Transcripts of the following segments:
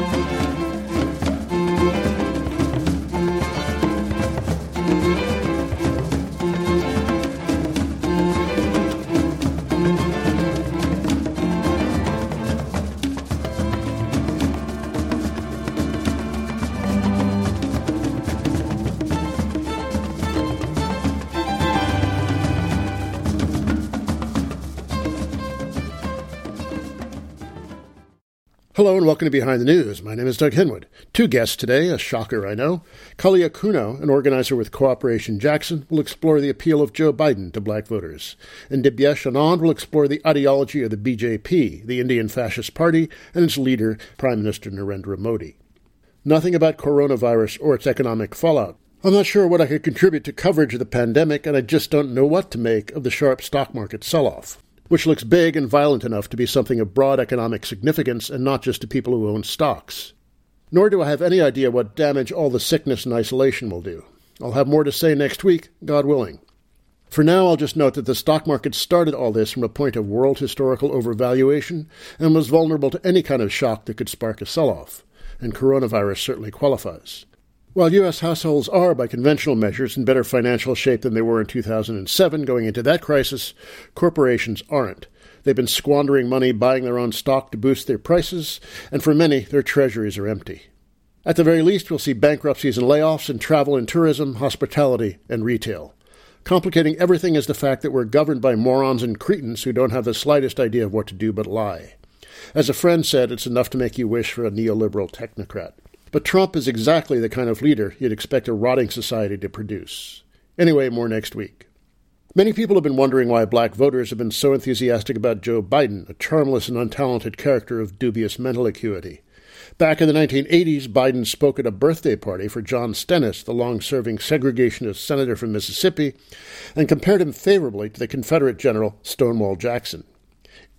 Música Hello and welcome to Behind the News. My name is Doug Henwood. Two guests today, a shocker I know. Kali Akuno, an organizer with Cooperation Jackson, will explore the appeal of Joe Biden to black voters. And Dibyesh Anand will explore the ideology of the BJP, the Indian Fascist Party, and its leader, Prime Minister Narendra Modi. Nothing about coronavirus or its economic fallout. I'm not sure what I could contribute to coverage of the pandemic, and I just don't know what to make of the sharp stock market sell off which looks big and violent enough to be something of broad economic significance and not just to people who own stocks. Nor do I have any idea what damage all the sickness and isolation will do. I'll have more to say next week, God willing. For now, I'll just note that the stock market started all this from a point of world historical overvaluation and was vulnerable to any kind of shock that could spark a sell off, and coronavirus certainly qualifies. While U.S. households are, by conventional measures, in better financial shape than they were in 2007 going into that crisis, corporations aren't. They've been squandering money buying their own stock to boost their prices, and for many, their treasuries are empty. At the very least, we'll see bankruptcies and layoffs in travel and tourism, hospitality, and retail. Complicating everything is the fact that we're governed by morons and cretins who don't have the slightest idea of what to do but lie. As a friend said, it's enough to make you wish for a neoliberal technocrat. But Trump is exactly the kind of leader you'd expect a rotting society to produce. Anyway, more next week. Many people have been wondering why black voters have been so enthusiastic about Joe Biden, a charmless and untalented character of dubious mental acuity. Back in the 1980s, Biden spoke at a birthday party for John Stennis, the long serving segregationist senator from Mississippi, and compared him favorably to the Confederate general Stonewall Jackson.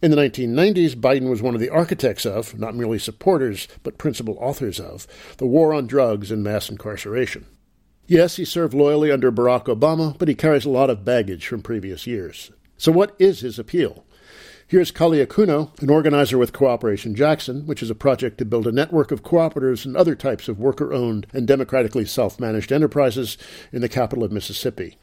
In the 1990s, Biden was one of the architects of, not merely supporters, but principal authors of, the war on drugs and mass incarceration. Yes, he served loyally under Barack Obama, but he carries a lot of baggage from previous years. So, what is his appeal? Here's Kali Akuno, an organizer with Cooperation Jackson, which is a project to build a network of cooperatives and other types of worker owned and democratically self managed enterprises in the capital of Mississippi.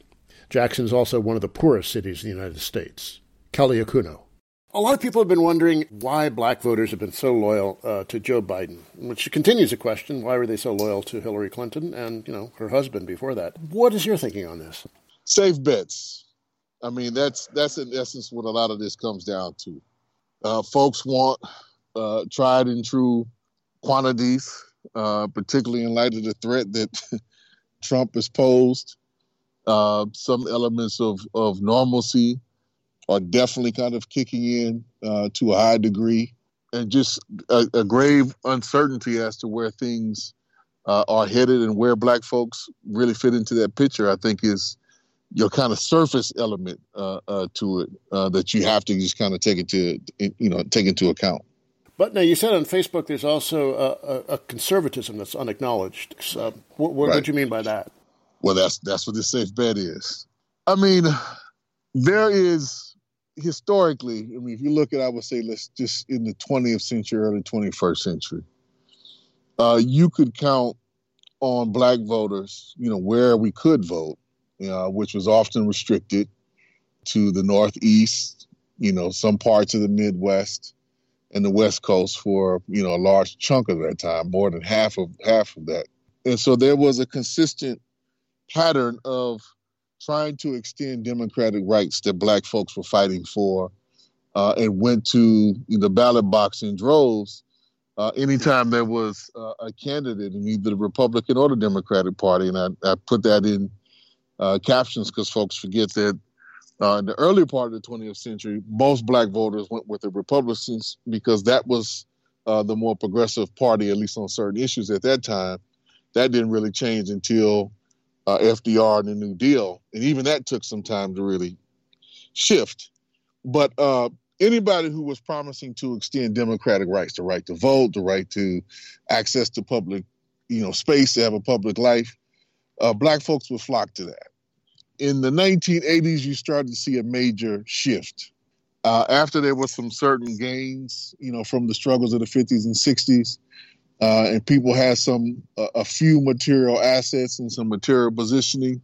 Jackson is also one of the poorest cities in the United States. Kali Akuno. A lot of people have been wondering why black voters have been so loyal uh, to Joe Biden, which continues a question: Why were they so loyal to Hillary Clinton and you know her husband before that? What is your thinking on this? Safe bets. I mean, that's that's in essence what a lot of this comes down to. Uh, folks want uh, tried and true quantities, uh, particularly in light of the threat that Trump has posed. Uh, some elements of of normalcy are definitely kind of kicking in uh, to a high degree, and just a, a, grave uncertainty as to where things uh, are headed and where Black folks really fit into that picture. I think is your kind of surface element uh, uh to it uh, that you have to just kind of take into you know take into account. But now you said on Facebook there's also a, a, a conservatism that's unacknowledged. So what, what, right. what do you mean by that? Well, that's that's what this safe bet is. I mean, there is historically, I mean, if you look at, I would say, let's just in the 20th century, early 21st century, uh, you could count on black voters, you know, where we could vote, uh, which was often restricted to the Northeast, you know, some parts of the Midwest and the West Coast for, you know, a large chunk of that time, more than half of half of that. And so there was a consistent pattern of trying to extend democratic rights that black folks were fighting for uh, and went to the ballot box in droves uh, anytime there was uh, a candidate in either the Republican or the Democratic Party. And I, I put that in uh, captions because folks forget that uh, in the early part of the 20th century, most black voters went with the Republicans because that was uh, the more progressive party, at least on certain issues at that time. That didn't really change until uh, FDR and the New Deal, and even that took some time to really shift. But uh, anybody who was promising to extend democratic rights, the right to vote, the right to access to public, you know, space to have a public life, uh, black folks would flock to that. In the 1980s, you started to see a major shift. Uh, after there were some certain gains, you know, from the struggles of the 50s and 60s, uh, and people had some a few material assets and some material positioning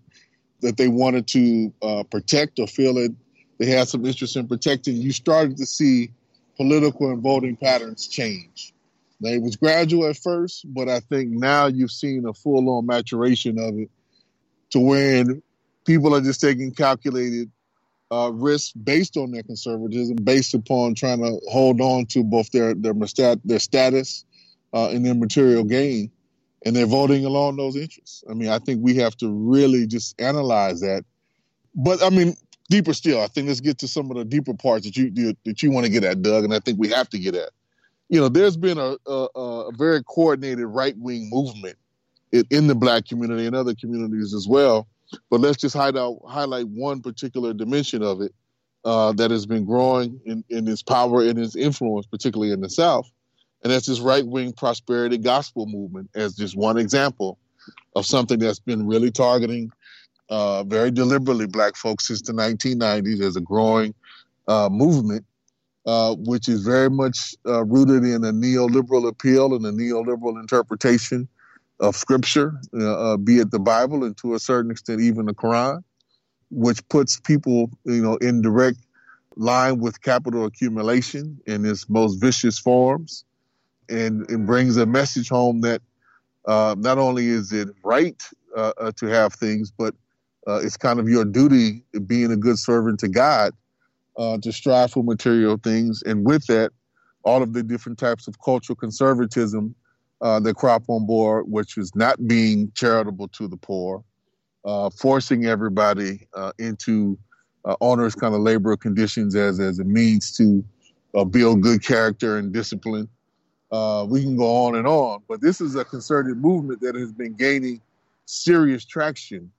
that they wanted to uh, protect or feel it they had some interest in protecting. You started to see political and voting patterns change. Now, it was gradual at first, but I think now you've seen a full on maturation of it to when people are just taking calculated uh, risks based on their conservatism, based upon trying to hold on to both their their, their status uh, and their material gain, and they're voting along those interests. I mean, I think we have to really just analyze that. But I mean, deeper still, I think let's get to some of the deeper parts that you that you want to get at, Doug, and I think we have to get at. You know, there's been a a, a very coordinated right wing movement in, in the black community and other communities as well but let's just highlight highlight one particular dimension of it uh, that has been growing in, in its power and its influence, particularly in the South, and that's this right wing prosperity gospel movement as just one example of something that's been really targeting uh, very deliberately black folks since the 1990s as a growing uh, movement, uh, which is very much uh, rooted in a neoliberal appeal and a neoliberal interpretation of scripture, uh, uh, be it the Bible and to a certain extent even the Quran, which puts people, you know, in direct line with capital accumulation in its most vicious forms, and it brings a message home that uh, not only is it right uh, uh to have things, but uh, it's kind of your duty, being a good servant to God, to strive for material things, and with that, all of the different types of cultural conservatism uh, that crop on board, which is not being charitable to the poor, uh, forcing everybody uh, into uh, onerous kind of labor conditions as as a means to uh, build good character and discipline. Uh, we can go on and on, but this is a concerted movement that has been gaining serious traction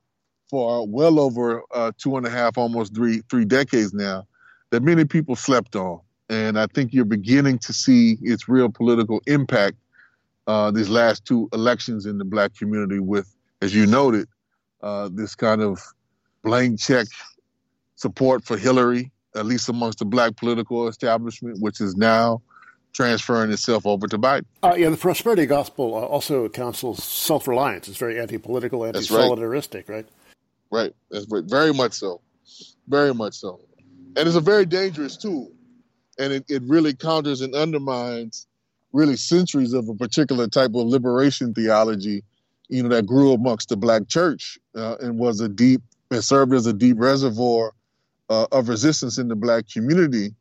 for well over two and a half, almost three three decades now, that many people slept on. And I think you're beginning to see its real political impact uh, these last two elections in the black community with, as you noted, uh, this kind of blank check support for Hillary, at least amongst the black political establishment, which is now transferring itself over to Biden. Uh, yeah, the prosperity gospel uh, also counsels self reliance. It's very anti political, anti solidaristic, right. right? Right. Very much so. Very much so. And it's a very dangerous tool. And it, it really counters and undermines really centuries of a particular type of liberation theology, you know, that grew amongst the black church uh, and was a deep and served as a deep reservoir uh, of resistance in the black community.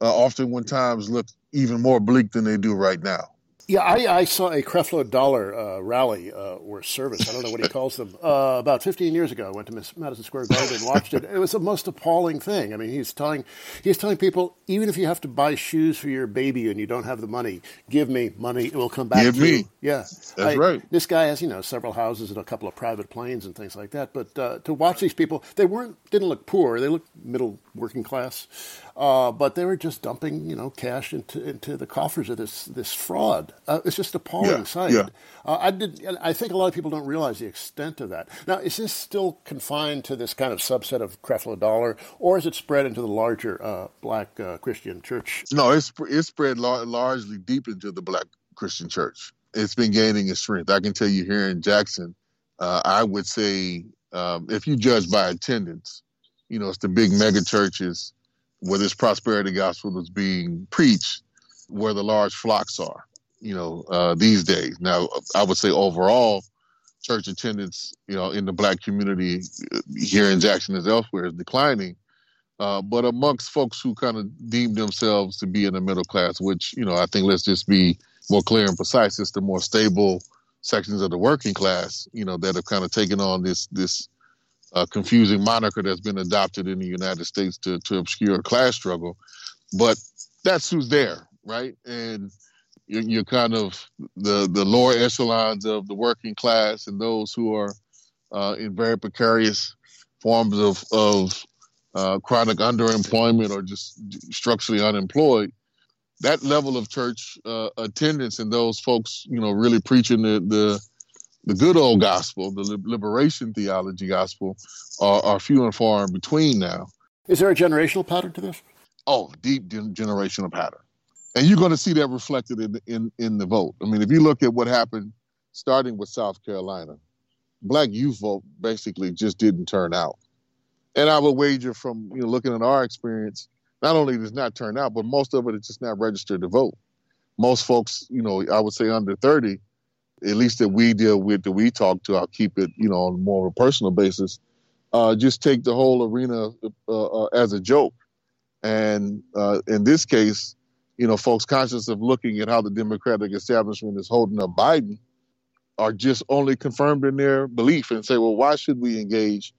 Uh, often, when times look even more bleak than they do right now. Yeah, I, I saw a Creflo Dollar uh, rally uh, or service. I don't know what he calls them. Uh, about 15 years ago, I went to Miss Madison Square Garden and watched it. It was the most appalling thing. I mean, he's telling he's telling people, even if you have to buy shoes for your baby and you don't have the money, give me money. It will come back give to me. you. Yeah, that's I, right. This guy has you know several houses and a couple of private planes and things like that. But uh, to watch these people, they weren't didn't look poor. They looked middle working class. Uh, but they were just dumping, you know, cash into into the coffers of this this fraud. Uh, it's just appalling yeah, sight. Yeah. Uh, I did. I think a lot of people don't realize the extent of that. Now, is this still confined to this kind of subset of Creflo Dollar, or is it spread into the larger uh, Black uh, Christian church? No, it's it's spread largely deep into the Black Christian church. It's been gaining its strength. I can tell you here in Jackson, uh, I would say um, if you judge by attendance, you know, it's the big mega churches where this prosperity gospel is being preached, where the large flocks are, you know, uh, these days. Now, I would say overall, church attendance, you know, in the black community uh, here in Jackson as elsewhere is declining. Uh, but amongst folks who kind of deem themselves to be in the middle class, which, you know, I think let's just be more clear and precise, it's the more stable sections of the working class, you know, that have kind of taken on this this uh, confusing moniker that's been adopted in the United States to, to obscure class struggle. But that's who's there, right? And you're, you're, kind of the, the lower echelons of the working class and those who are uh, in very precarious forms of, of uh, chronic underemployment or just structurally unemployed. That level of church uh, attendance and those folks, you know, really preaching the, the the good old gospel, the liberation theology gospel, are, are few and far in between now. Is there a generational pattern to this? Oh, deep generational pattern. and you're going to see that reflected in, in in the vote. I mean, if you look at what happened, starting with South Carolina, black youth vote basically just didn't turn out. And I would wager from you know looking at our experience, not only does not turn out, but most of it is just not registered to vote. Most folks, you know, I would say under 30, at least that we deal with, that we talk to, I'll keep it, you know, on more of a personal basis, uh, just take the whole arena uh, uh, as a joke. And uh, in this case, you know, folks conscious of looking at how the Democratic establishment is holding up Biden are just only confirmed in their belief and say, well, why should we engage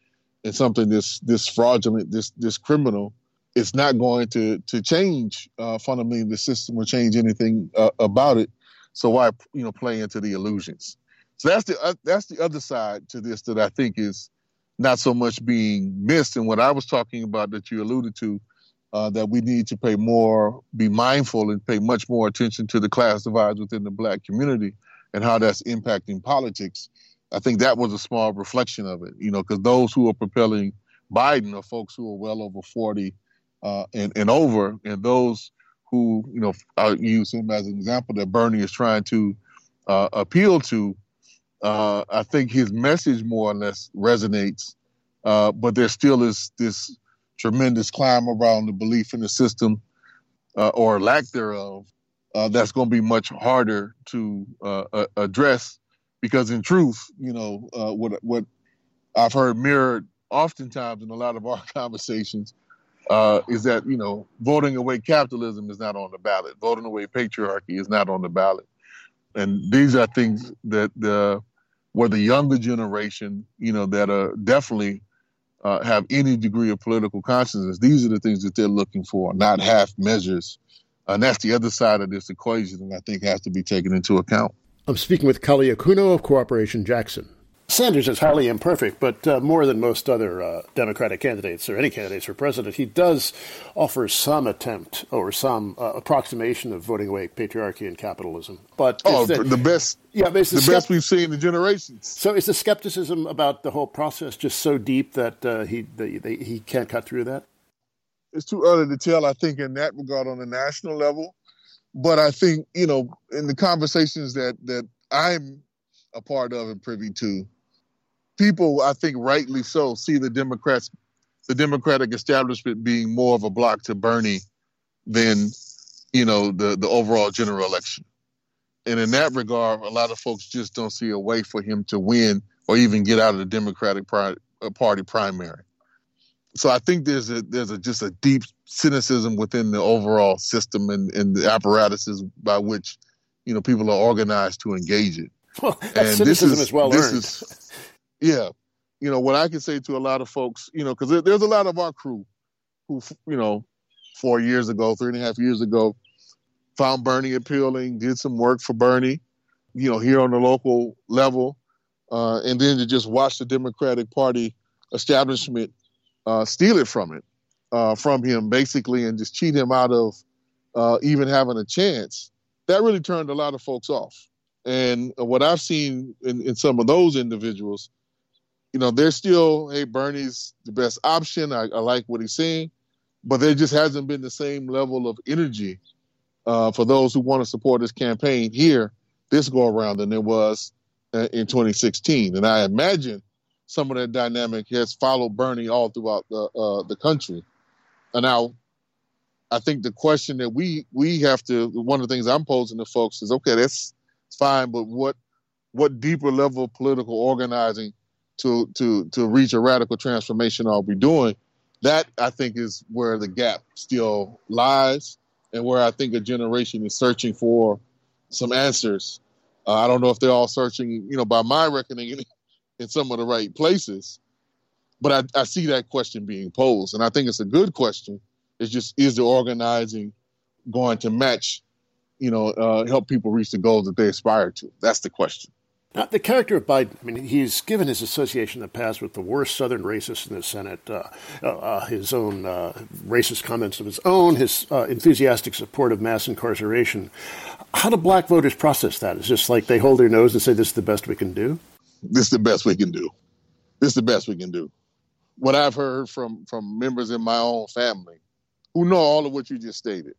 in something this this fraudulent, this this criminal? It's not going to to change uh, fundamentally the system or change anything uh, about it. So why you know play into the illusions? So that's the uh, that's the other side to this that I think is not so much being missed. And what I was talking about that you alluded to, uh, that we need to pay more, be mindful, and pay much more attention to the class divides within the black community and how that's impacting politics. I think that was a small reflection of it, you know, because those who are propelling Biden are folks who are well over 40 uh, and, and over, and those who, you know, I use him as an example that Bernie is trying to uh, appeal to. Uh, I think his message more or less resonates, uh, but there still is this tremendous climb around the belief in the system uh, or lack thereof uh, that's going to be much harder to uh, address because in truth, you know, what what I've heard mirrored oftentimes in a lot of our conversations uh, is that you know voting away capitalism is not on the ballot, voting away patriarchy is not on the ballot, and these are things that the where the younger generation, you know, that are definitely uh, have any degree of political consciousness, these are the things that they're looking for, not half measures and that's the other side of this equation that I think has to be taken into account. I'm speaking with Kali Akuno of Cooperation Jackson. Sanders is highly imperfect, but uh, more than most other uh, Democratic candidates or any candidates for president, he does offer some attempt or some uh, approximation of voting away patriarchy and capitalism. But oh, the, the, best, yeah, the, the best we've seen in generations. So, is the skepticism about the whole process just so deep that uh, he he can't cut through that? it's too early to tell. I think in that regard on the national level, but I think you know in the conversations that that I'm a part of and privy to, people I think rightly so see the Democrats, the Democratic establishment being more of a block to Bernie than you know the the overall general election. And in that regard, a lot of folks just don't see a way for him to win or even get out of the Democratic uh, Party primary so I think there's a there's a just a deep cynicism within the overall system and, and the apparatuses by which you know people are organized to engage it. Well, and cynicism is, is well this earned. Is, yeah, you know what I can say to a lot of folks, you know, because there's a lot of our crew who, you know, four years ago, three and a half years ago, found Bernie appealing, did some work for Bernie, you know, here on the local level, uh, and then to just watch the Democratic Party establishment uh, steal it from it, uh, from him basically, and just cheat him out of uh, even having a chance. That really turned a lot of folks off. And what I've seen in, in some of those individuals, you know, they're still, hey, Bernie's the best option. I, I like what he's saying, but there just hasn't been the same level of energy uh, for those who want to support his campaign here this go around than there was uh, in 2016. And I imagine some of that dynamic has followed Bernie all throughout the uh, the country. And now, I think the question that we we have to one of the things I'm posing to folks is okay, that's fine, but what what deeper level of political organizing to to to reach a radical transformation are we doing? That I think is where the gap still lies, and where I think a generation is searching for some answers. Uh, I don't know if they're all searching, you know, by my reckoning, in some of the right places. But I, I see that question being posed, and I think it's a good question. It's just is the organizing going to match, you know, uh, help people reach the goals that they aspire to? That's the question. Now, the character of Biden, I mean, he's given his association in the past with the worst Southern racists in the Senate, uh, uh, uh his own uh, racist comments of his own, his uh, enthusiastic support of mass incarceration. How do black voters process that? Is just like they hold their nose and say, this is the best we can do? this is the best we can do. This is the best we can do. What I've heard from from members in my own family who know all of what you just stated,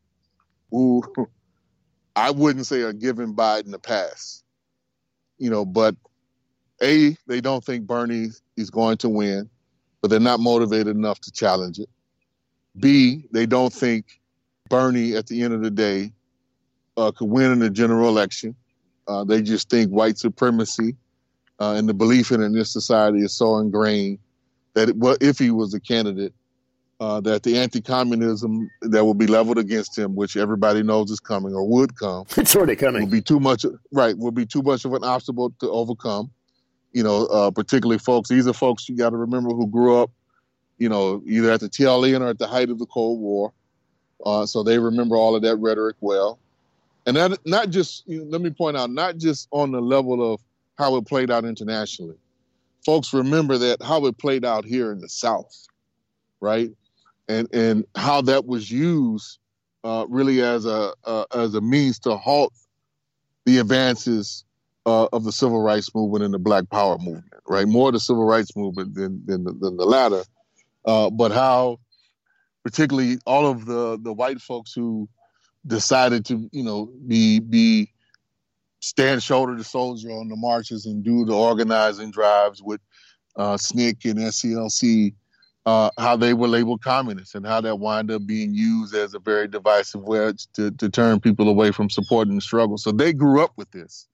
who I wouldn't say are giving Biden a pass. You know, but A, they don't think Bernie is going to win, but they're not motivated enough to challenge it. B, they don't think Bernie at the end of the day uh, could win in the general election. Uh, they just think white supremacy uh, and the belief in in this society is so ingrained that it, well, if he was a candidate, uh, that the anti-communism that will be leveled against him, which everybody knows is coming or would come, it's already coming, will be too much. Right, will be too much of an obstacle to overcome. You know, uh, particularly folks. These are folks you got to remember who grew up, you know, either at the tail end or at the height of the Cold War. Uh, so they remember all of that rhetoric well, and that not just. You know, let me point out, not just on the level of how it played out internationally. Folks remember that how it played out here in the South, right? And and how that was used uh, really as a uh, as a means to halt the advances uh, of the civil rights movement and the Black Power movement, right? More the civil rights movement than than the, than the latter, uh, but how, particularly all of the the white folks who decided to you know be be stand shoulder to soldier on the marches and do the organizing drives with uh, SNCC and SCLC, uh, how they were labeled communists and how that wound up being used as a very divisive wedge to, to turn people away from supporting the struggle. So they grew up with this.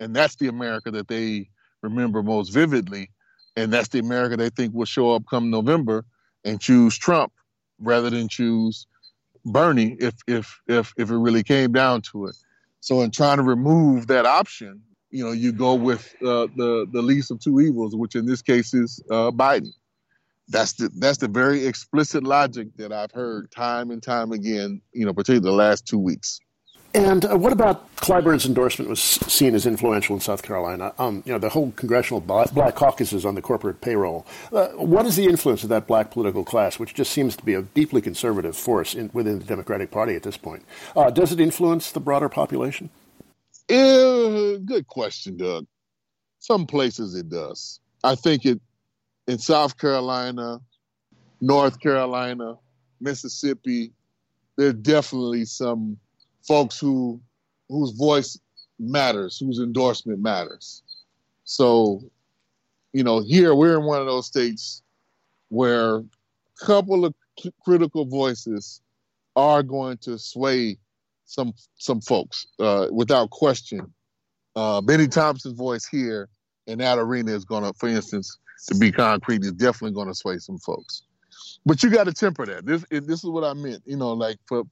And that's the America that they remember most vividly. And that's the America they think will show up come November and choose Trump rather than choose Bernie if if if if it really came down to it. So in trying to remove that option, you know, you go with uh, the the least of two evils, which in this case is uh, Biden. That's the that's the very explicit logic that I've heard time and time again. You know, particularly the last two weeks. And uh, what about Clyburn's endorsement was seen as influential in South Carolina? Um, you know, the whole congressional black caucuses on the corporate payroll. Uh, what is the influence of that black political class, which just seems to be a deeply conservative force in, within the Democratic Party at this point? Uh, does it influence the broader population? Uh, good question, Doug. Some places it does. I think it in South Carolina, North Carolina, Mississippi. There's definitely some folks who whose voice matters, whose endorsement matters. So, you know, here we're in one of those states where a couple of critical voices are going to sway some some folks uh, without question. Uh, Bennie Thompson's voice here in that arena is going to, for instance, to be concrete, is definitely going to sway some folks. But you got to temper that. This this is what I meant. You know, like for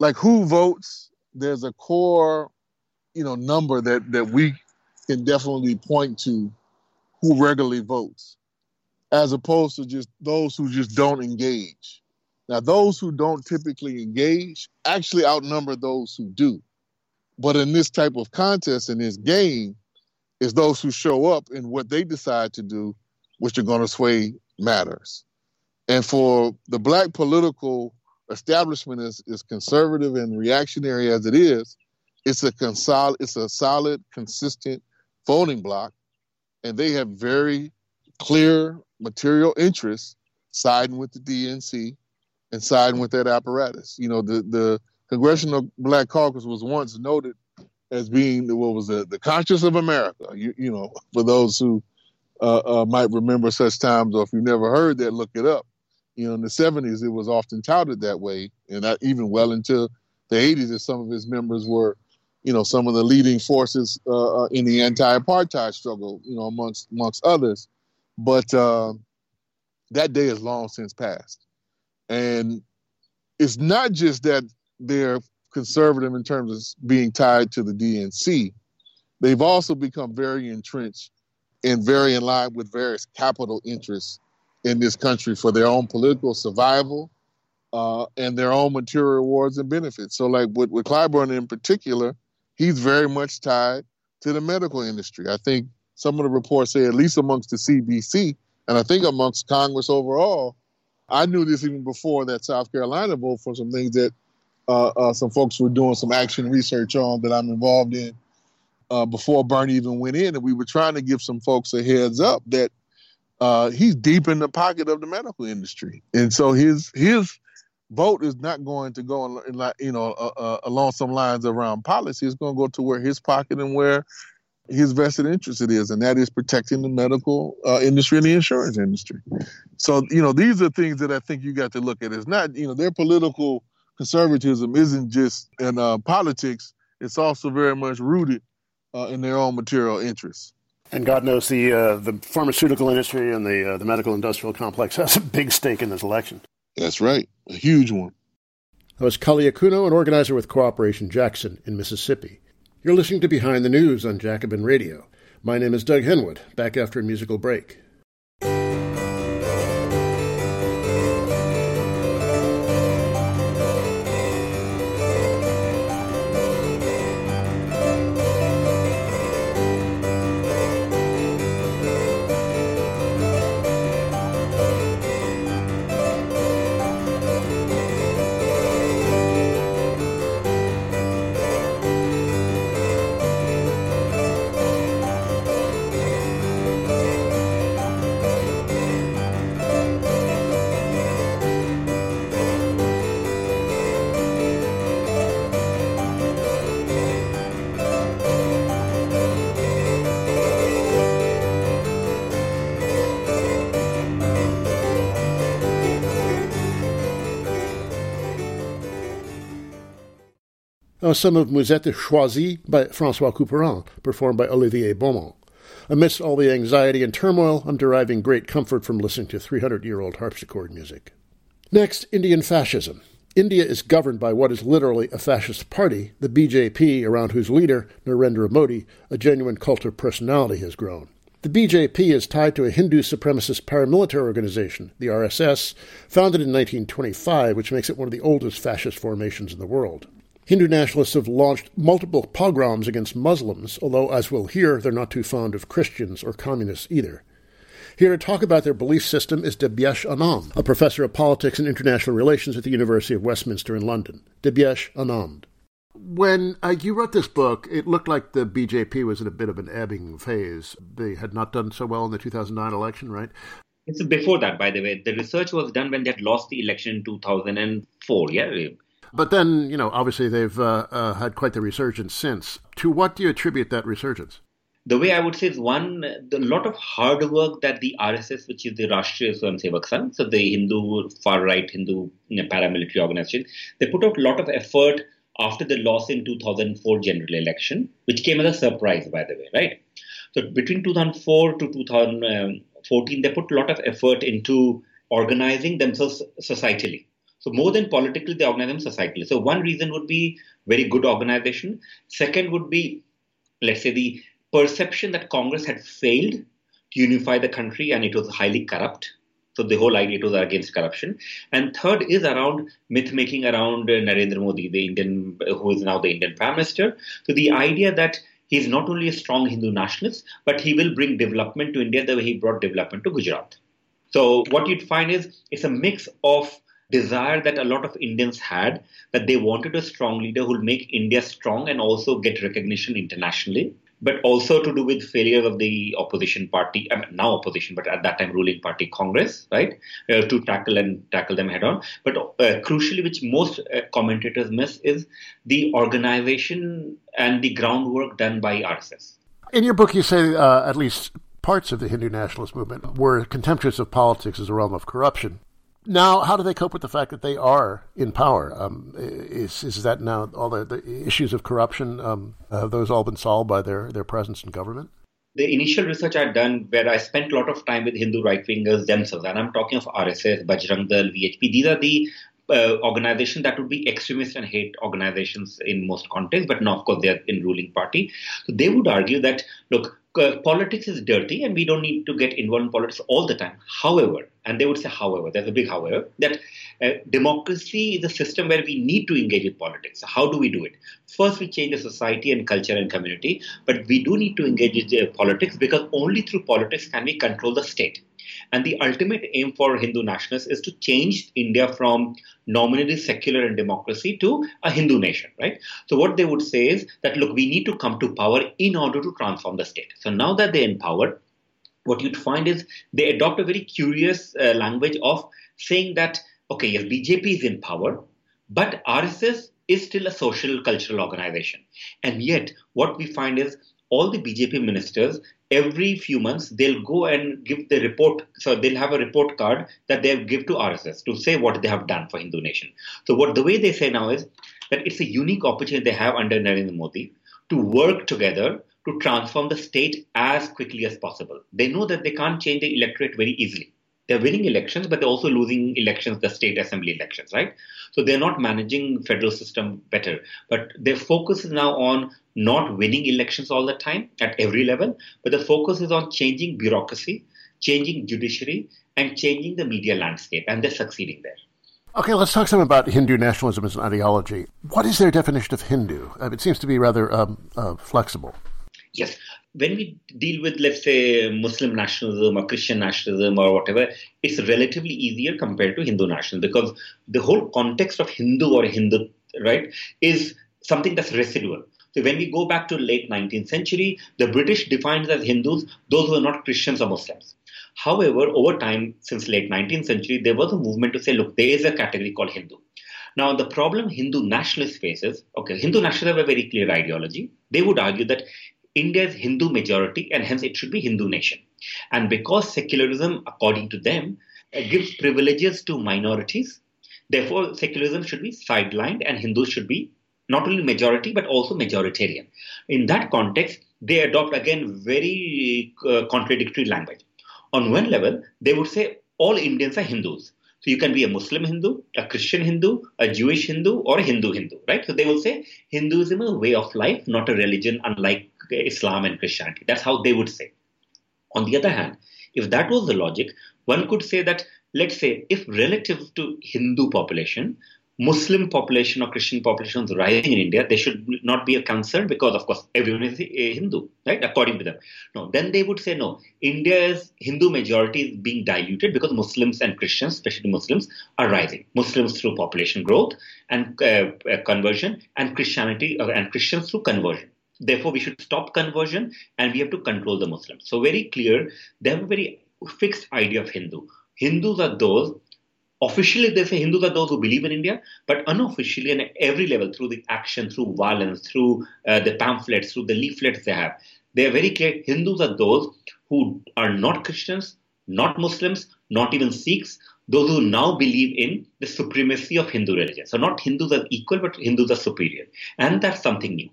like who votes, there's a core, you know, number that that we can definitely point to who regularly votes, as opposed to just those who just don't engage. Now, those who don't typically engage actually outnumber those who do. But in this type of contest, in this game, is those who show up and what they decide to do, which are going to sway matters. And for the black political establishment is, is conservative and reactionary as it is, it's a consol- it's a solid, consistent voting block, and they have very clear material interests siding with the DNC and siding with that apparatus. You know, the the Congressional Black Caucus was once noted as being what was it, the conscience of America. You, you know, for those who uh, uh, might remember such times, or if you've never heard that, look it up you know, in the 70s, it was often touted that way, and that even well into the 80s, as some of his members were, you know, some of the leading forces uh, uh, in the anti-apartheid struggle, you know, amongst amongst others. But uh, that day is long since passed, and it's not just that they're conservative in terms of being tied to the DNC. They've also become very entrenched and very in line with various capital interests in this country for their own political survival uh, and their own material rewards and benefits. So, like with, with Clyburn in particular, he's very much tied to the medical industry. I think some of the reports say, at least amongst the CBC, and I think amongst Congress overall, I knew this even before that South Carolina vote for some things that uh, uh, some folks were doing some action research on that I'm involved in uh, before Bernie even went in, and we were trying to give some folks a heads up that uh, he's deep in the pocket of the medical industry, and so his his vote is not going to go, in, you know, uh, uh, along some lines around policy. It's going to go to where his pocket and where his vested interest it is, and that is protecting the medical uh, industry and the insurance industry. So, you know, these are things that I think you got to look at. It's not, you know, their political conservatism isn't just in uh, politics; it's also very much rooted uh, in their own material interests. And God knows the uh, the pharmaceutical industry and the uh, the medical industrial complex has a big stake in this election. That's right, a huge one. That was Kali Akuno, an organizer with Cooperation Jackson in Mississippi. You're listening to Behind the News on Jacobin Radio. My name is Doug Henwood, back after a musical break. Uh, some of Musette Choisie by Francois Couperin, performed by Olivier Baumont. Amidst all the anxiety and turmoil, I'm deriving great comfort from listening to 300 year old harpsichord music. Next, Indian fascism. India is governed by what is literally a fascist party, the BJP, around whose leader, Narendra Modi, a genuine cult of personality has grown. The BJP is tied to a Hindu supremacist paramilitary organization, the RSS, founded in 1925, which makes it one of the oldest fascist formations in the world. Hindu nationalists have launched multiple pogroms against Muslims, although, as we'll hear, they're not too fond of Christians or communists either. Here to talk about their belief system is Dibyesh Anand, a professor of politics and international relations at the University of Westminster in London. Dibyesh Anand. When uh, you wrote this book, it looked like the BJP was in a bit of an ebbing phase. They had not done so well in the 2009 election, right? It's before that, by the way. The research was done when they had lost the election in 2004, yeah? But then, you know, obviously they've uh, uh, had quite the resurgence since. To what do you attribute that resurgence? The way I would say is one, the lot of hard work that the RSS, which is the Rashtriya Swayamsevak Sangh, so the Hindu far right Hindu you know, paramilitary organization, they put out a lot of effort after the loss in 2004 general election, which came as a surprise, by the way, right? So between 2004 to 2014, they put a lot of effort into organizing themselves societally. So more than politically, they organize them societally. So one reason would be very good organization. Second would be, let's say, the perception that Congress had failed to unify the country and it was highly corrupt. So the whole idea was against corruption. And third is around myth making around uh, Narendra Modi, the Indian, who is now the Indian Prime Minister. So the idea that he's not only a strong Hindu nationalist, but he will bring development to India the way he brought development to Gujarat. So what you'd find is it's a mix of desire that a lot of Indians had that they wanted a strong leader who will make India strong and also get recognition internationally. But also to do with failure of the opposition party, I mean, now opposition, but at that time ruling party Congress, right, uh, to tackle and tackle them head on. But uh, crucially, which most uh, commentators miss, is the organization and the groundwork done by RSS. In your book, you say uh, at least parts of the Hindu nationalist movement were contemptuous of politics as a realm of corruption. Now, how do they cope with the fact that they are in power? Um, is is that now all the, the issues of corruption? Um, have those all been solved by their their presence in government? The initial research I'd done, where I spent a lot of time with Hindu right wingers themselves, and I'm talking of RSS, Bajrang Dal, VHP. These are the uh, organizations that would be extremist and hate organizations in most contexts, but now, of course, they're in ruling party. So they would argue that look, politics is dirty and we don't need to get involved in politics all the time. However, and they would say, however, there's a big however, that uh, democracy is a system where we need to engage with politics. So how do we do it? First, we change the society and culture and community, but we do need to engage with uh, politics because only through politics can we control the state. And the ultimate aim for Hindu nationalists is to change India from nominally secular and democracy to a Hindu nation, right? So what they would say is that, look, we need to come to power in order to transform the state. So now that they're in power, what you'd find is they adopt a very curious uh, language of saying that okay, yes, BJP is in power, but RSS is still a social cultural organization. And yet, what we find is all the BJP ministers, every few months, they'll go and give the report. So they'll have a report card that they'll give to RSS to say what they have done for Hindu nation. So what the way they say now is that it's a unique opportunity they have under Narendra Modi to work together to transform the state as quickly as possible. They know that they can't change the electorate very easily. They're winning elections, but they're also losing elections, the state assembly elections, right? So they're not managing federal system better. But their focus is now on not winning elections all the time at every level, but the focus is on changing bureaucracy, changing judiciary, and changing the media landscape, and they're succeeding there. Okay, let's talk some about Hindu nationalism as an ideology. What is their definition of Hindu? Uh, it seems to be rather um, uh, flexible. Yes. When we deal with, let's say, Muslim nationalism or Christian nationalism or whatever, it's relatively easier compared to Hindu nationalism because the whole context of Hindu or Hindu, right, is something that's residual. So when we go back to late 19th century, the British defined as Hindus those who are not Christians or Muslims. However, over time, since late 19th century, there was a movement to say, look, there is a category called Hindu. Now, the problem Hindu nationalists faces, okay, Hindu nationalists have a very clear ideology. They would argue that India is Hindu majority and hence it should be Hindu nation. And because secularism, according to them, uh, gives privileges to minorities, therefore secularism should be sidelined and Hindus should be not only majority but also majoritarian. In that context, they adopt again very uh, contradictory language. On one level, they would say all Indians are Hindus. So you can be a Muslim Hindu, a Christian Hindu, a Jewish Hindu, or a Hindu Hindu, right? So they will say Hinduism is a way of life, not a religion, unlike Islam and Christianity. That's how they would say. On the other hand, if that was the logic, one could say that, let's say, if relative to Hindu population, Muslim population or Christian population is rising in India, they should not be a concern because, of course, everyone is a Hindu, right? According to them. No, then they would say, no, India's Hindu majority is being diluted because Muslims and Christians, especially Muslims, are rising. Muslims through population growth and uh, uh conversion, and Christianity uh, and Christians through conversion. Therefore, we should stop conversion and we have to control the Muslims. So, very clear, they have a very fixed idea of Hindu. Hindus are those officially they say Hindus are those who believe in India, but unofficially and at every level, through the action, through violence, through uh, the pamphlets, through the leaflets they have, they are very clear Hindus are those who are not Christians, not Muslims, not even Sikhs, those who now believe in the supremacy of Hindu religion. So not Hindus are equal, but Hindus are superior. And that's something new.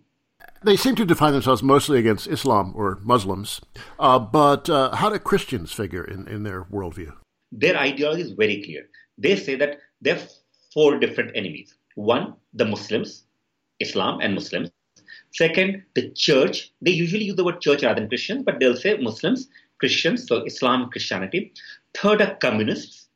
They seem to define themselves mostly against Islam or Muslims, uh, but uh, how do Christians figure in, in their worldview? Their ideology is very clear they say that there are four different enemies. One, the Muslims, Islam and Muslims. Second, the church. They usually use the word church rather than Christians, but they'll say Muslims, Christians, so Islam, Christianity. Third are communists,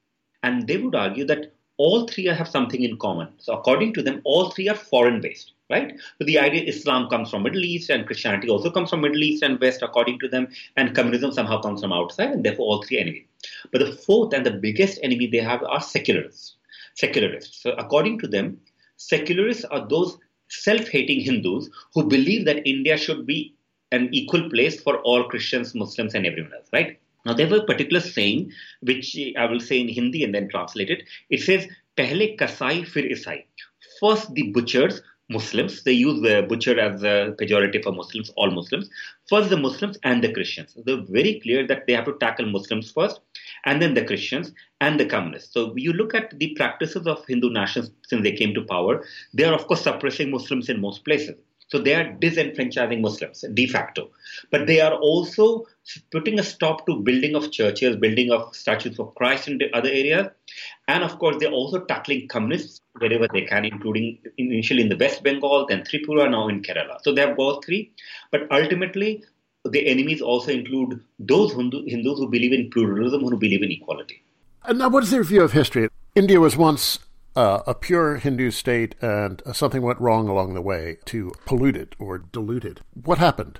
and they would argue that all three have something in common. So according to them, all three are foreign based, right? So the idea Islam comes from Middle East and Christianity also comes from Middle East and West, according to them, and communism somehow comes from outside, and therefore all three enemies. But the fourth and the biggest enemy they have are secularists. Secularists. So according to them, secularists are those self-hating Hindus who believe that India should be an equal place for all Christians, Muslims, and everyone else, right? Now, there was a particular saying which I will say in Hindi and then translate it. It says, Pehle kasai fir isai. First the butchers, Muslims. They use the butcher as a pejorative for Muslims, all Muslims. First the Muslims and the Christians. They're very clear that they have to tackle Muslims first and then the Christians and the communists. So you look at the practices of Hindu nations since they came to power, they are of course suppressing Muslims in most places. So they are disenfranchising Muslims de facto. But they are also putting a stop to building of churches, building of statues of Christ in the other areas. And of course, they're also tackling communists wherever they can, including initially in the West Bengal, then Tripura, now in Kerala. So they have both three. But ultimately, the enemies also include those Hindu, Hindus who believe in pluralism, who believe in equality. And now, what is their view of history? India was once uh, a pure Hindu state, and something went wrong along the way to pollute it or dilute it. What happened?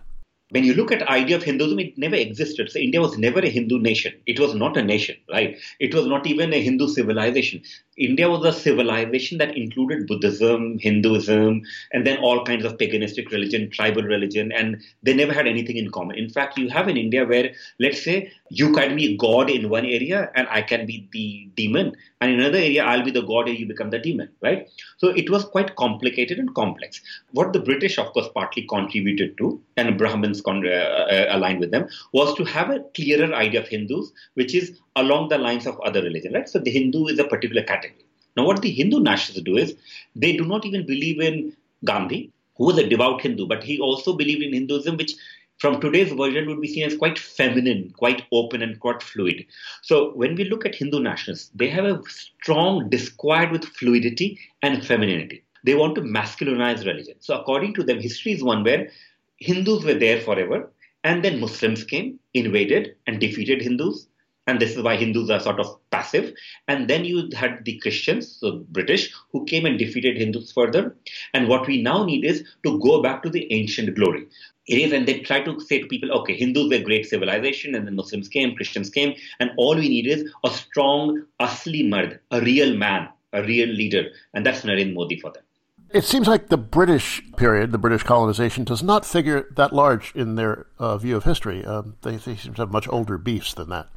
When you look at idea of Hinduism, it never existed. So India was never a Hindu nation. It was not a nation, right? It was not even a Hindu civilization. India was a civilization that included Buddhism, Hinduism, and then all kinds of paganistic religion, tribal religion, and they never had anything in common. In fact, you have in India where, let's say, you can be God in one area and I can be the demon, and in another area I'll be the God and you become the demon, right? So it was quite complicated and complex. What the British, of course, partly contributed to, and Brahmins con- uh, uh, aligned with them, was to have a clearer idea of Hindus, which is along the lines of other religion, right? So the Hindu is a particular category. Now, what the Hindu nationalists do is they do not even believe in Gandhi, who was a devout Hindu, but he also believed in Hinduism, which from today's version would be seen as quite feminine, quite open, and quite fluid. So when we look at Hindu nationalists, they have a strong disquiet with fluidity and femininity. They want to masculinize religion. So according to them, history is one where Hindus were there forever, and then Muslims came, invaded, and defeated Hindus and this is why Hindus are sort of passive. And then you had the Christians, so British, who came and defeated Hindus further. And what we now need is to go back to the ancient glory. It is, and they try to say to people, okay, Hindus were great civilization, and then Muslims came, Christians came, and all we need is a strong asli mard, a real man, a real leader, and that's Narendra Modi for them. It seems like the British period, the British colonization, does not figure that large in their uh, view of history. Um, they, they seem to have much older beefs than that.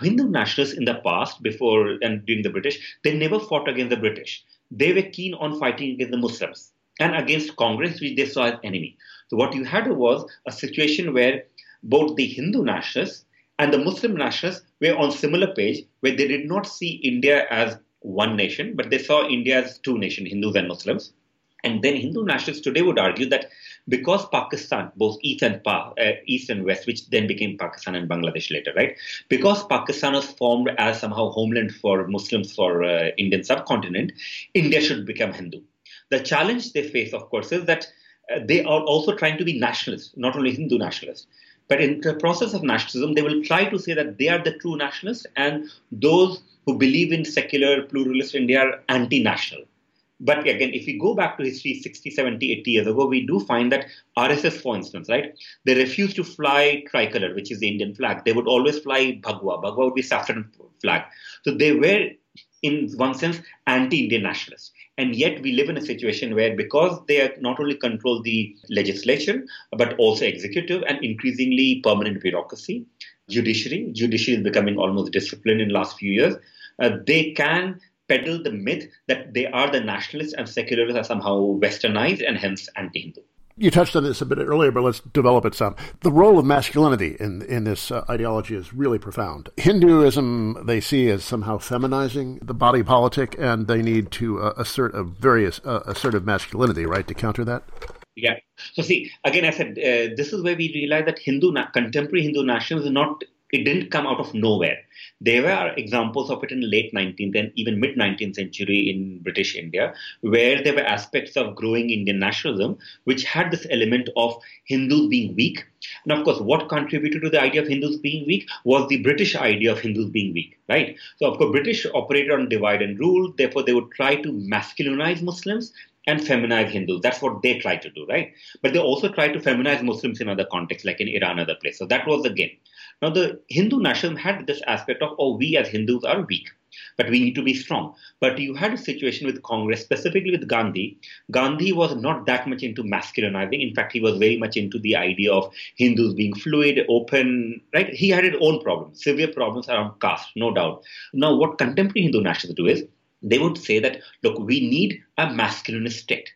Hindu nationalists in the past, before and during the British, they never fought against the British. They were keen on fighting against the Muslims and against Congress, which they saw as enemy. So what you had was a situation where both the Hindu nationalists and the Muslim nationalists were on similar page, where they did not see India as one nation, but they saw India as two nations, Hindus and Muslims. And then Hindu nationalists today would argue that because Pakistan, both East and pa, uh, East and West, which then became Pakistan and Bangladesh later, right? Because Pakistan was formed as somehow homeland for Muslims for uh, Indian subcontinent, India should become Hindu. The challenge they face, of course, is that uh, they are also trying to be nationalists, not only Hindu nationalists. But in the process of nationalism, they will try to say that they are the true nationalists, and those who believe in secular pluralist India are anti-national. But again, if we go back to history 60, 70, 80 years ago, we do find that RSS, for instance, right, they refused to fly tricolor, which is the Indian flag. They would always fly Bhagwa. Bhagwa would be saffron flag. So they were, in one sense, anti-Indian nationalists. And yet we live in a situation where because they not only control the legislature, but also executive and increasingly permanent bureaucracy, judiciary, judiciary is becoming almost disciplined in the last few years, uh, they can peddle the myth that they are the nationalists and secularists are somehow westernized and hence anti-Hindu. You touched on this a bit earlier, but let's develop it some. The role of masculinity in in this uh, ideology is really profound. Hinduism they see as somehow feminizing the body politic, and they need to uh, assert a very uh, assertive masculinity, right, to counter that. Yeah. So see, again, I said uh, this is where we realize that Hindu contemporary Hindu nationalism is not it didn't come out of nowhere. There were examples of it in late 19th and even mid 19th century in British India, where there were aspects of growing Indian nationalism which had this element of Hindus being weak. And of course, what contributed to the idea of Hindus being weak was the British idea of Hindus being weak, right? So, of course, British operated on divide and rule. Therefore, they would try to masculinize Muslims and feminize Hindus. That's what they try to do, right? But they also try to feminize Muslims in other contexts, like in Iran, other places. So that was the game. Now, the Hindu nationalism had this aspect of, oh, we as Hindus are weak, but we need to be strong. But you had a situation with Congress, specifically with Gandhi. Gandhi was not that much into masculinizing. In fact, he was very much into the idea of Hindus being fluid, open, right? He had his own problems, severe problems around caste, no doubt. Now, what contemporary Hindu nationalists do is they would say that, look, we need a masculinist state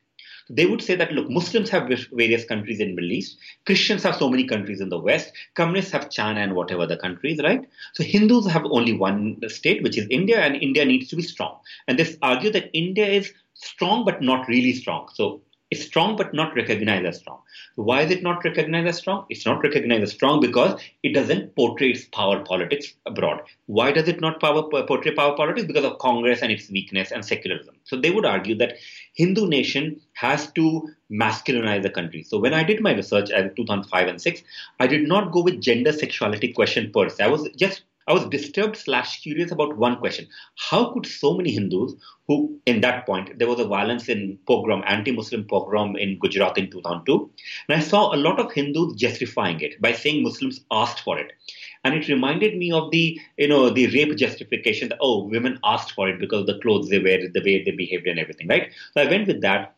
they would say that look, Muslims have various countries in Middle East, Christians have so many countries in the West, communists have China and whatever the countries, right? So Hindus have only one state, which is India, and India needs to be strong. And they argue that India is strong but not really strong. So it's strong but not recognized as strong. Why is it not recognized as strong? It's not recognized as strong because it doesn't portray its power politics abroad. Why does it not power, portray power politics? Because of Congress and its weakness and secularism. So they would argue that Hindu nation has to masculinize the country. So when I did my research in 2005 and 6, I did not go with gender sexuality question per se. I was just I was disturbed slash curious about one question. How could so many Hindus who, in that point, there was a violence in pogrom, anti-Muslim pogrom in Gujarat in 2002. And I saw a lot of Hindus justifying it by saying Muslims asked for it. And it reminded me of the, you know, the rape justification that, oh, women asked for it because of the clothes they wear, the way they behaved and everything, right? So I went with that.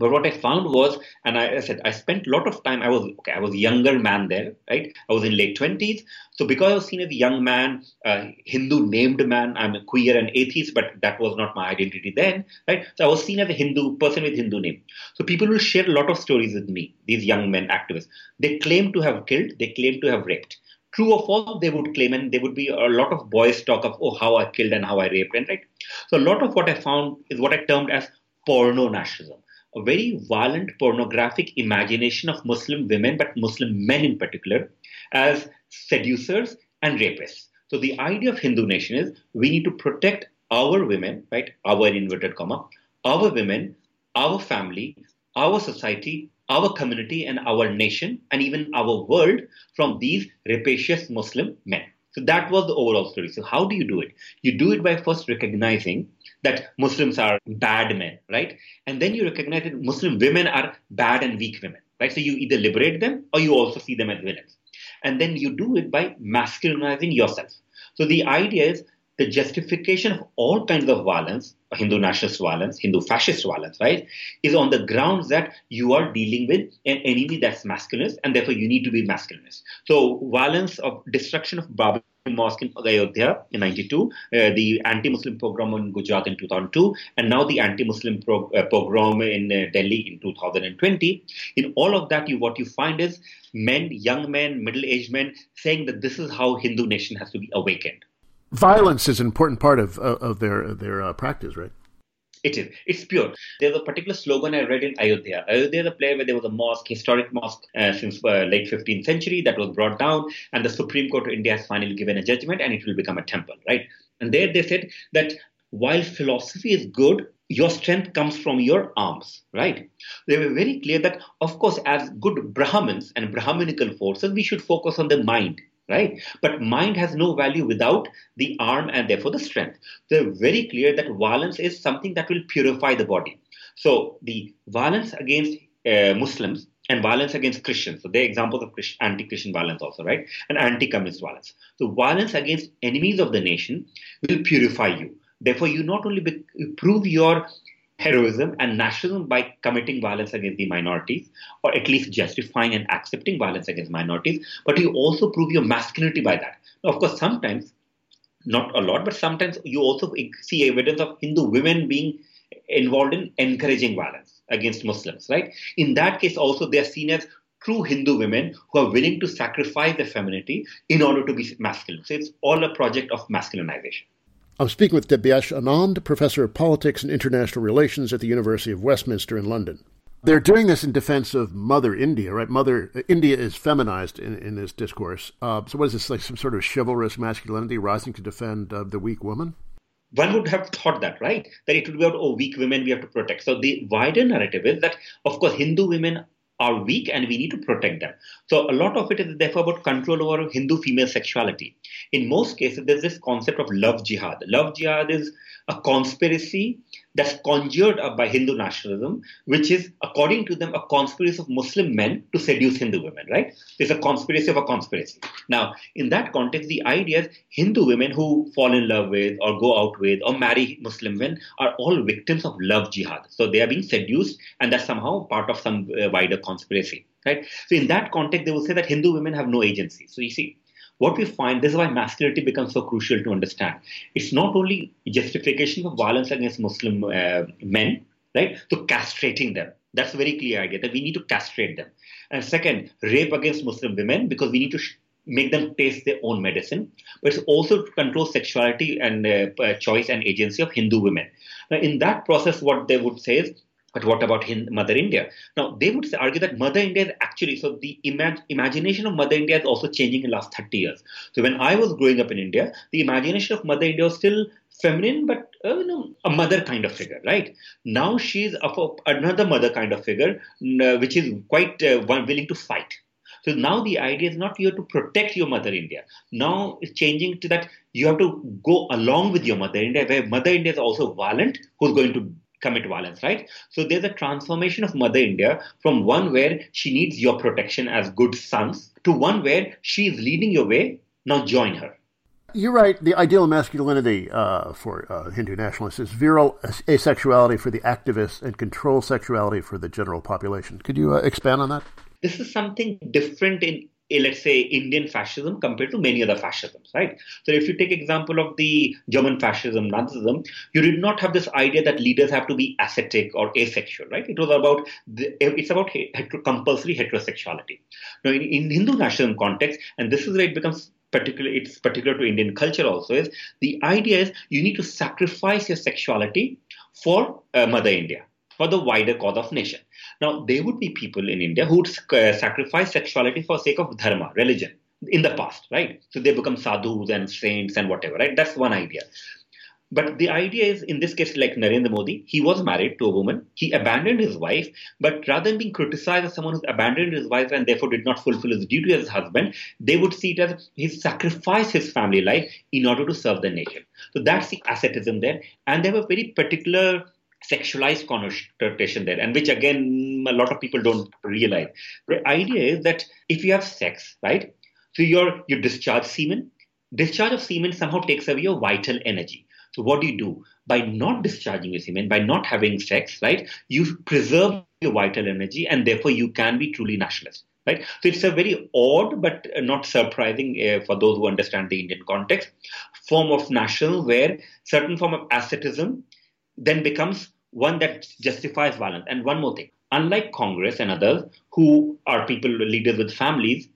But what I found was, and I, I, said, I spent a lot of time. I was okay. I was a younger man there, right? I was in late twenties. So because I was seen as a young man, uh, Hindu named man, I'm a queer and atheist, but that was not my identity then, right? So I was seen as a Hindu person with Hindu name. So people will share a lot of stories with me. These young men activists, they claim to have killed, they claim to have raped. True or false, they would claim, and there would be a lot of boys talk of, oh, how I killed and how I raped, and right. So a lot of what I found is what I termed as porno nationalism a very violent pornographic imagination of Muslim women, but Muslim men in particular, as seducers and rapists. So the idea of Hindu nation is we need to protect our women, right? Our inverted comma, our women, our family, our society, our community, and our nation, and even our world from these rapacious Muslim men. So that was the overall story. So how do you do it? You do it by first recognizing that Muslims are bad men, right? And then you recognize that Muslim women are bad and weak women, right? So you either liberate them or you also see them as villains. And then you do it by masculinizing yourself. So the idea is the justification of all kinds of violence, Hindu nationalist violence, Hindu fascist violence, right, is on the grounds that you are dealing with an enemy that's masculinist and therefore you need to be masculinist. So violence of destruction of Babri mosque in Ayodhya in 92, uh, the anti-Muslim pogrom in Gujarat in 2002, and now the anti-Muslim pro- uh, pogrom in uh, Delhi in 2020. In all of that, you what you find is men, young men, middle-aged men saying that this is how Hindu nation has to be awakened. Violence is an important part of of their their uh, practice, right? It is. It's pure. There's a particular slogan I read in Ayodhya. Ayodhya is a place where there was a mosque, historic mosque uh, since uh, late 15th century that was brought down, and the Supreme Court of India has finally given a judgment, and it will become a temple, right? And there they said that while philosophy is good, your strength comes from your arms, right? They were very clear that, of course, as good Brahmins and Brahminical forces, we should focus on the mind right? But mind has no value without the arm and therefore the strength. They're very clear that violence is something that will purify the body. So the violence against uh, Muslims and violence against Christians. So they're examples of anti-Christian violence also, right? And anti-communist violence. So violence against enemies of the nation will purify you. Therefore, you not only be- prove your heroism and nationalism by committing violence against the minorities, or at least justifying and accepting violence against minorities, but you also prove your masculinity by that. Now, of course, sometimes, not a lot, but sometimes you also see evidence of Hindu women being involved in encouraging violence against Muslims, right? In that case, also, they are seen as true Hindu women who are willing to sacrifice their femininity in order to be masculine. So it's all a project of masculinization. I'm speaking with Dibyesh Anand, Professor of Politics and International Relations at the University of Westminster in London. They're doing this in defense of Mother India, right? Mother India is feminized in, in this discourse. Uh, so, what is this like? Some sort of chivalrous masculinity rising to defend uh, the weak woman? One would have thought that, right? That it would be about oh, weak women we have to protect. So the wider narrative is that, of course, Hindu women are weak and we need to protect them. So a lot of it is therefore about control over Hindu female sexuality. In most cases, there's this concept of love jihad. Love jihad is a conspiracy that's conjured up by Hindu nationalism, which is, according to them, a conspiracy of Muslim men to seduce Hindu women, right? It's a conspiracy of a conspiracy. Now, in that context, the idea is Hindu women who fall in love with or go out with or marry Muslim men are all victims of love jihad. So they are being seduced, and that's somehow part of some uh, wider conspiracy, right? So in that context, they will say that Hindu women have no agency. So you see, what we find, this is why masculinity becomes so crucial to understand. It's not only justification of violence against Muslim uh, men, right? So castrating them. That's a very clear idea that we need to castrate them. And second, rape against Muslim women because we need to sh- make them taste their own medicine. But it's also to control sexuality and uh, choice and agency of Hindu women. Now, in that process, what they would say is but what about Mother India? Now, they would argue that Mother India is actually, so the imag- imagination of Mother India is also changing in the last 30 years. So when I was growing up in India, the imagination of Mother India was still feminine, but uh, you know, a mother kind of figure, right? Now she's of a, another mother kind of figure, uh, which is quite uh, willing to fight. So now the idea is not you have to protect your mother India. Now it's changing to that you have to go along with your mother India, where mother India is also violent, who's going to commit violence, right? So there's a transformation of Mother India from one where she needs your protection as good sons to one where she is leading your way. Now join her. You're right. The ideal masculinity uh, for uh, Hindu nationalists is virile asexuality for the activists and control sexuality for the general population. Could you uh, expand on that? This is something different in let's say Indian fascism compared to many other fascisms, right? So if you take example of the German fascism, Nazism, you did not have this idea that leaders have to be ascetic or asexual, right? It was about the, it's about compulsory heterosexuality. Now in, in Hindu nationalism context, and this is where it becomes particular it's particular to Indian culture also is the idea is you need to sacrifice your sexuality for uh, Mother India for the wider cause of nation. Now, there would be people in India who would uh, sacrifice sexuality for sake of dharma, religion, in the past, right? So they become sadhus and saints and whatever, right? That's one idea. But the idea is, in this case, like Narendra Modi, he was married to a woman. He abandoned his wife, but rather than being criticized as someone who abandoned his wife and therefore did not fulfill his duty as husband, they would see it as he sacrificed his family life in order to serve the nation. So that's the asceticism there. And they have a very particular sexualized connotation there, and which again a lot of people don't realize. The idea is that if you have sex, right, so your you discharge semen. Discharge of semen somehow takes away your vital energy. So what do you do? By not discharging your semen, by not having sex, right, you preserve your vital energy, and therefore you can be truly nationalist. Right? So it's a very odd but not surprising uh, for those who understand the Indian context form of national where certain form of asceticism then becomes one that justifies violence. And one more thing unlike Congress and others who are people, leaders with families,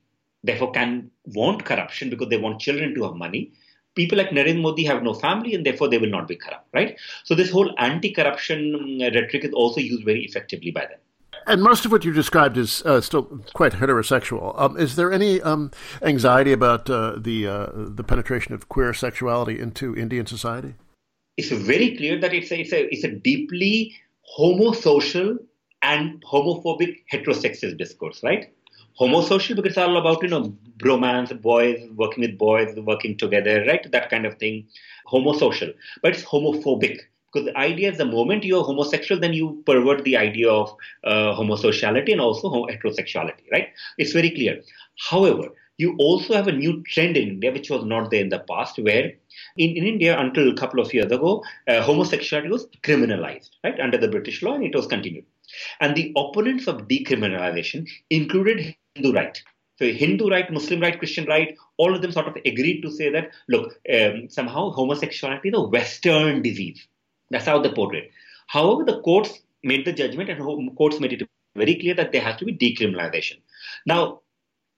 therefore can want corruption because they want children to have money. People like Narendra Modi have no family and therefore they will not be corrupt, right? So this whole anti-corruption uh, rhetoric is also used very effectively by them. And most of what you described is uh, still quite heterosexual. Um, is there any um, anxiety about uh, the uh, the penetration of queer sexuality into Indian society? It's very clear that it's a, it's a, it's a deeply homosocial and homophobic heterosexist discourse, right? Homosocial because it's all about, you know, bromance, boys working with boys, working together, right? That kind of thing. Homosocial. But it's homophobic because the idea is the moment you're homosexual, then you pervert the idea of uh, homosociality and also heterosexuality, right? It's very clear. However, you also have a new trend in India, which was not there in the past, where in, in India, until a couple of years ago, uh, homosexuality was criminalized, right, under the British law, and it was continued. And the opponents of decriminalization included Hindu right. So Hindu right, Muslim right, Christian right, all of them sort of agreed to say that, look, um, somehow homosexuality is a Western disease. That's how they portrayed. However, the courts made the judgment and courts made it very clear that there has to be decriminalization. Now,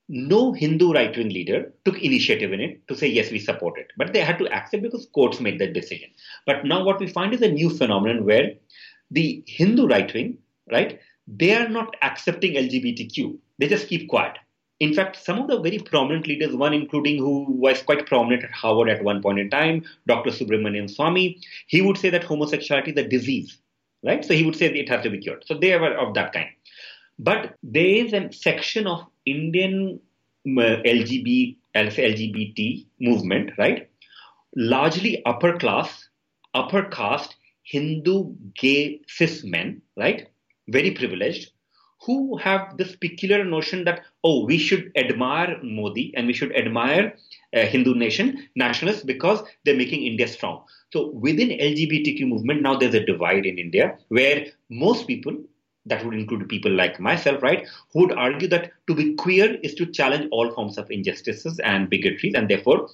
no Hindu right wing leader took initiative in it to say, yes, we support it. But they had to accept because courts made that decision. But now what we find is a new phenomenon where the Hindu right wing, right, they are not accepting LGBTQ. They just keep quiet. In fact, some of the very prominent leaders, one including who was quite prominent at Harvard at one point in time, Dr. Subramanian Swamy, he would say that homosexuality is a disease, right? So he would say it has to be cured. So they are of that kind. But there is a section of Indian uh, LGBT, movement, right? Largely upper class, upper caste, Hindu, gay, cis men, right? Very privileged, who have this peculiar notion that, oh, we should admire Modi and we should admire uh, Hindu nation, nationalists, because they're making India strong. So within LGBTQ movement, now there's a divide in India where most people, that would include people like myself, right, who would argue that to be queer is to challenge all forms of injustices and bigotries, and therefore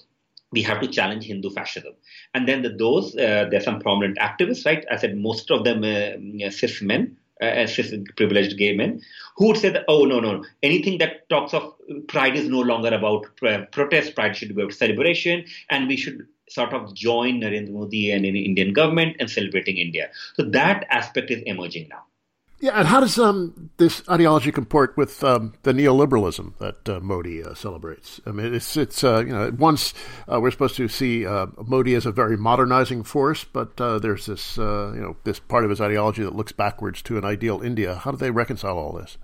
we have to challenge Hindu fascism. And then the, those, uh, there are some prominent activists, right? I said most of them uh, cis men, uh, cis privileged gay men, who would say that, oh, no, no, anything that talks of pride is no longer about protest, pride should be about celebration, and we should sort of join Narendra Modi and the Indian government and celebrating India. So that aspect is emerging now. Yeah, and how does um, this ideology comport with um, the neoliberalism that uh, Modi uh, celebrates? I mean, it's it's uh, you know once uh, we're supposed to see uh, Modi as a very modernizing force, but uh, there's this you know this part of his ideology that looks backwards to an ideal India. How do they reconcile all this?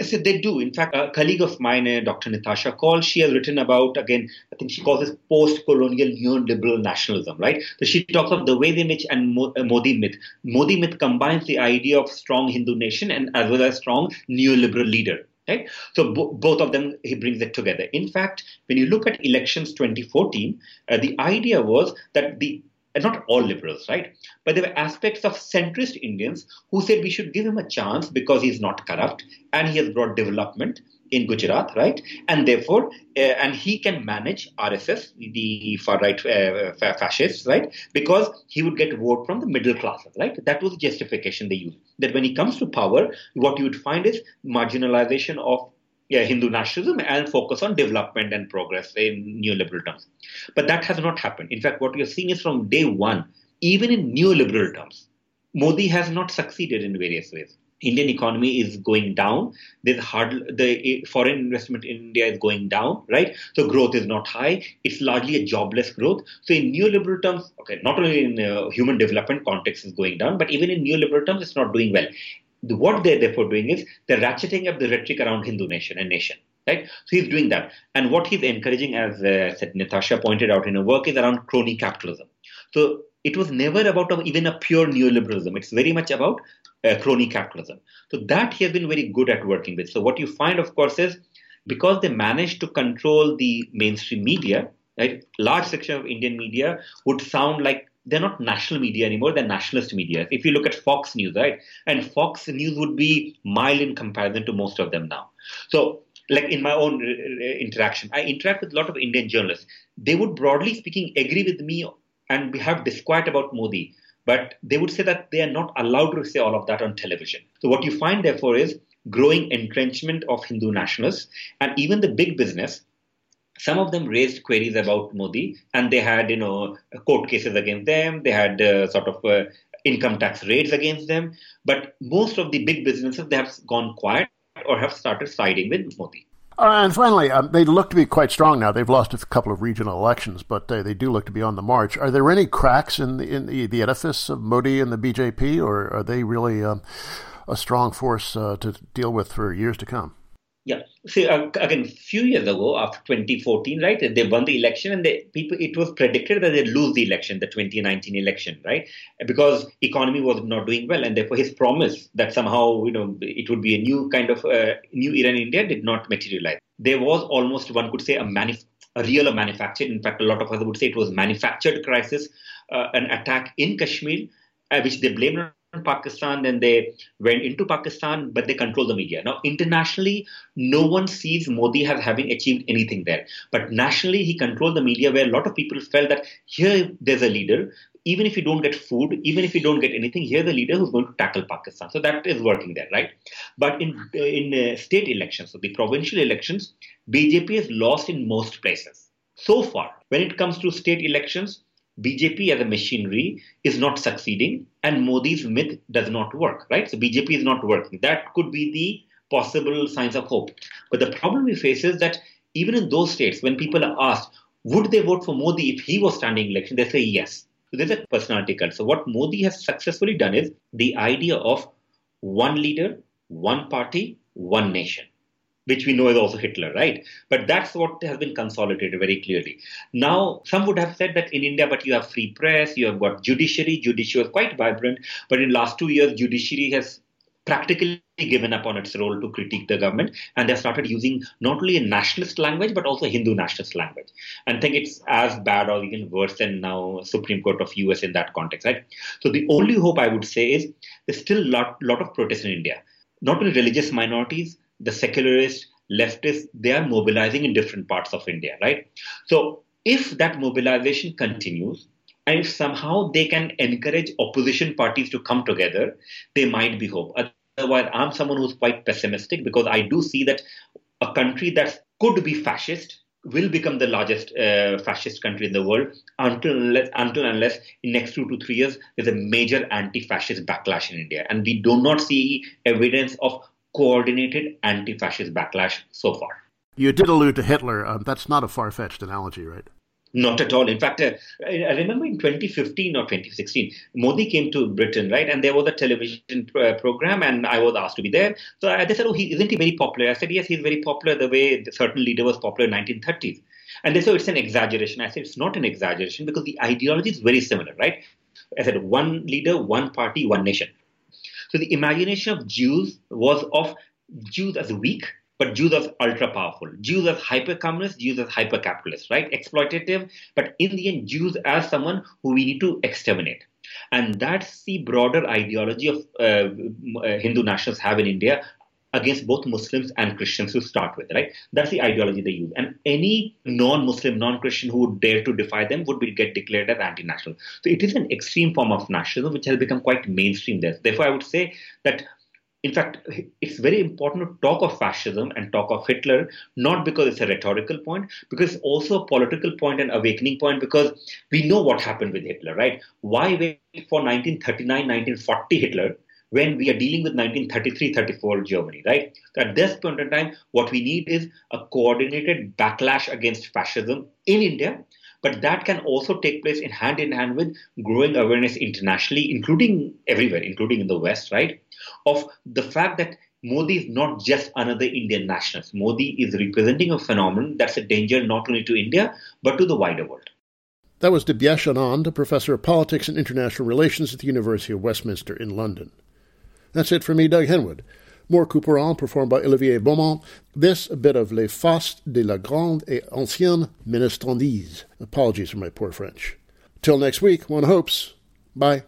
So they do. In fact, a colleague of mine, uh, Dr. Nitasha Kaul, she has written about, again, I think she calls this post-colonial neoliberal nationalism, right? So she talks of the which and uh, Modi myth. Modi myth combines the idea of strong Hindu nation and as well as strong neoliberal leader. Right? So bo- both of them, he brings it together. In fact, when you look at elections 2014, uh, the idea was that the and not all liberals, right? But there were aspects of centrist Indians who said we should give him a chance because he's not corrupt and he has brought development in Gujarat, right? And therefore, uh, and he can manage RSS, the far right uh, fascists, right? Because he would get vote from the middle classes, right? That was the justification they used. That when he comes to power, what you would find is marginalization of yeah, Hindu nationalism and focus on development and progress in neoliberal terms. But that has not happened. In fact, what we are seeing is from day one, even in neoliberal terms, Modi has not succeeded in various ways. Indian economy is going down. There's hard the foreign investment in India is going down, right? So growth is not high. It's largely a jobless growth. So in neoliberal terms, okay, not only in uh, human development context is going down, but even in neoliberal terms, it's not doing well what they're therefore doing is they're ratcheting up the rhetoric around Hindu nation and nation. Right? So he's doing that. And what he's encouraging, as uh, Nitasha pointed out in her work, is around crony capitalism. So it was never about a, even a pure neoliberalism. It's very much about uh, crony capitalism. So that he has been very good at working with. So what you find, of course, is because they managed to control the mainstream media, right? Large section of Indian media would sound like they're not national media anymore, they're nationalist media. If you look at Fox News, right? And Fox News would be mild in comparison to most of them now. So, like in my own uh, interaction, I interact with a lot of Indian journalists. They would broadly speaking agree with me and have disquiet about Modi, but they would say that they are not allowed to say all of that on television. So, what you find, therefore, is growing entrenchment of Hindu nationalists and even the big business some of them raised queries about Modi, and they had, you know, court cases against them. They had uh, sort of uh, income tax raids against them. But most of the big businesses they have gone quiet or have started siding with Modi. Uh, and finally, um, they look to be quite strong now. They've lost a couple of regional elections, but uh, they do look to be on the march. Are there any cracks in the, in the, the edifice of Modi and the BJP, or are they really um, a strong force uh, to deal with for years to come? See, uh, again, a few years ago, after 2014, right, they won the election, and they, people it was predicted that they'd lose the election, the 2019 election, right, because economy was not doing well, and therefore his promise that somehow you know it would be a new kind of uh, new era in India did not materialize. There was almost one could say a manif- a real or manufactured. In fact, a lot of us would say it was manufactured crisis, uh, an attack in Kashmir, uh, which they blamed Pakistan, then they went into Pakistan, but they control the media. Now, internationally, no one sees Modi as having achieved anything there. But nationally, he controlled the media where a lot of people felt that here there's a leader. Even if you don't get food, even if you don't get anything, here's a leader who's going to tackle Pakistan. So that is working there, right? But in in uh, state elections, so the provincial elections, BJP has lost in most places so far. When it comes to state elections, BJP as a machinery is not succeeding and Modi's myth does not work, right? So BJP is not working. That could be the possible signs of hope. But the problem we face is that even in those states, when people are asked, would they vote for Modi if he was standing election, they say yes. So there's a personality cult. So what Modi has successfully done is the idea of one leader, one party, one nation which we know is also Hitler, right? But that's what has been consolidated very clearly. Now, some would have said that in India, but you have free press, you have got judiciary. Judiciary was quite vibrant, but in last two years, judiciary has practically given up on its role to critique the government and they started using not only a nationalist language but also hindu nationalist language and think it's as bad or even worse than now supreme court of us in that context right so the only hope i would say is there's still a lot, lot of protests in india not only religious minorities the secularist, leftists, they are mobilizing in different parts of India, right? So if that mobilization continues, and if somehow they can encourage opposition parties to come together, there might be hope. Otherwise, I'm someone who's quite pessimistic because I do see that a country that could be fascist will become the largest uh, fascist country in the world until unless, until unless in next two to three years there's a major anti-fascist backlash in India, and we do not see evidence of coordinated anti fascist backlash so far. You did allude to Hitler. Um, that's not a far fetched analogy, right? Not at all. In fact, uh, I remember in 2015 or 2016, Modi came to Britain, right? And there was a television uh, program, and I was asked to be there. So I, they said, "Oh, he, isn't he very popular?" I said, "Yes, he's very popular. The way a certain leader was popular in 1930s." And they said, "It's an exaggeration." I said, "It's not an exaggeration because the ideology is very similar, right?" I said, "One leader, one party, one nation." So the imagination of Jews was of Jews as weak, but Jews as ultra powerful, Jews as hyper communist, Jews as hyper capitalist, right? Exploitative, but in the end, Jews as someone who we need to exterminate. And that's the broader ideology of uh, uh, Hindu nationalists have in India against both Muslims and Christians to start with, right? That's the ideology they use. And any non-Muslim, non-Christian who would dare to defy them would be get declared as anti-national. So it is an extreme form of nationalism which has become quite mainstream there. Therefore, I would say that in fact, it's very important to talk of fascism and talk of Hitler, not because it's a rhetorical point, because it's also a political point and awakening point, because we know what happened with Hitler, right? Why wait for 1939, 1940 Hitler when we are dealing with 1933 34 Germany, right? So at this point in time, what we need is a coordinated backlash against fascism in India but that can also take place in hand in hand with growing awareness internationally, including everywhere, including in the West, right? Of the fact that Modi is not just another Indian nationalist. Modi is representing a phenomenon that's a danger not only to India, but to the wider world. That was Dibyesh Anand, a professor of politics and international relations at the University of Westminster in London. That's it for me, Doug Henwood. More Couperin performed by Olivier Baumont. This, a bit of Les Fastes de la Grande et Ancienne Ménestrandise. Apologies for my poor French. Till next week, one hopes. Bye.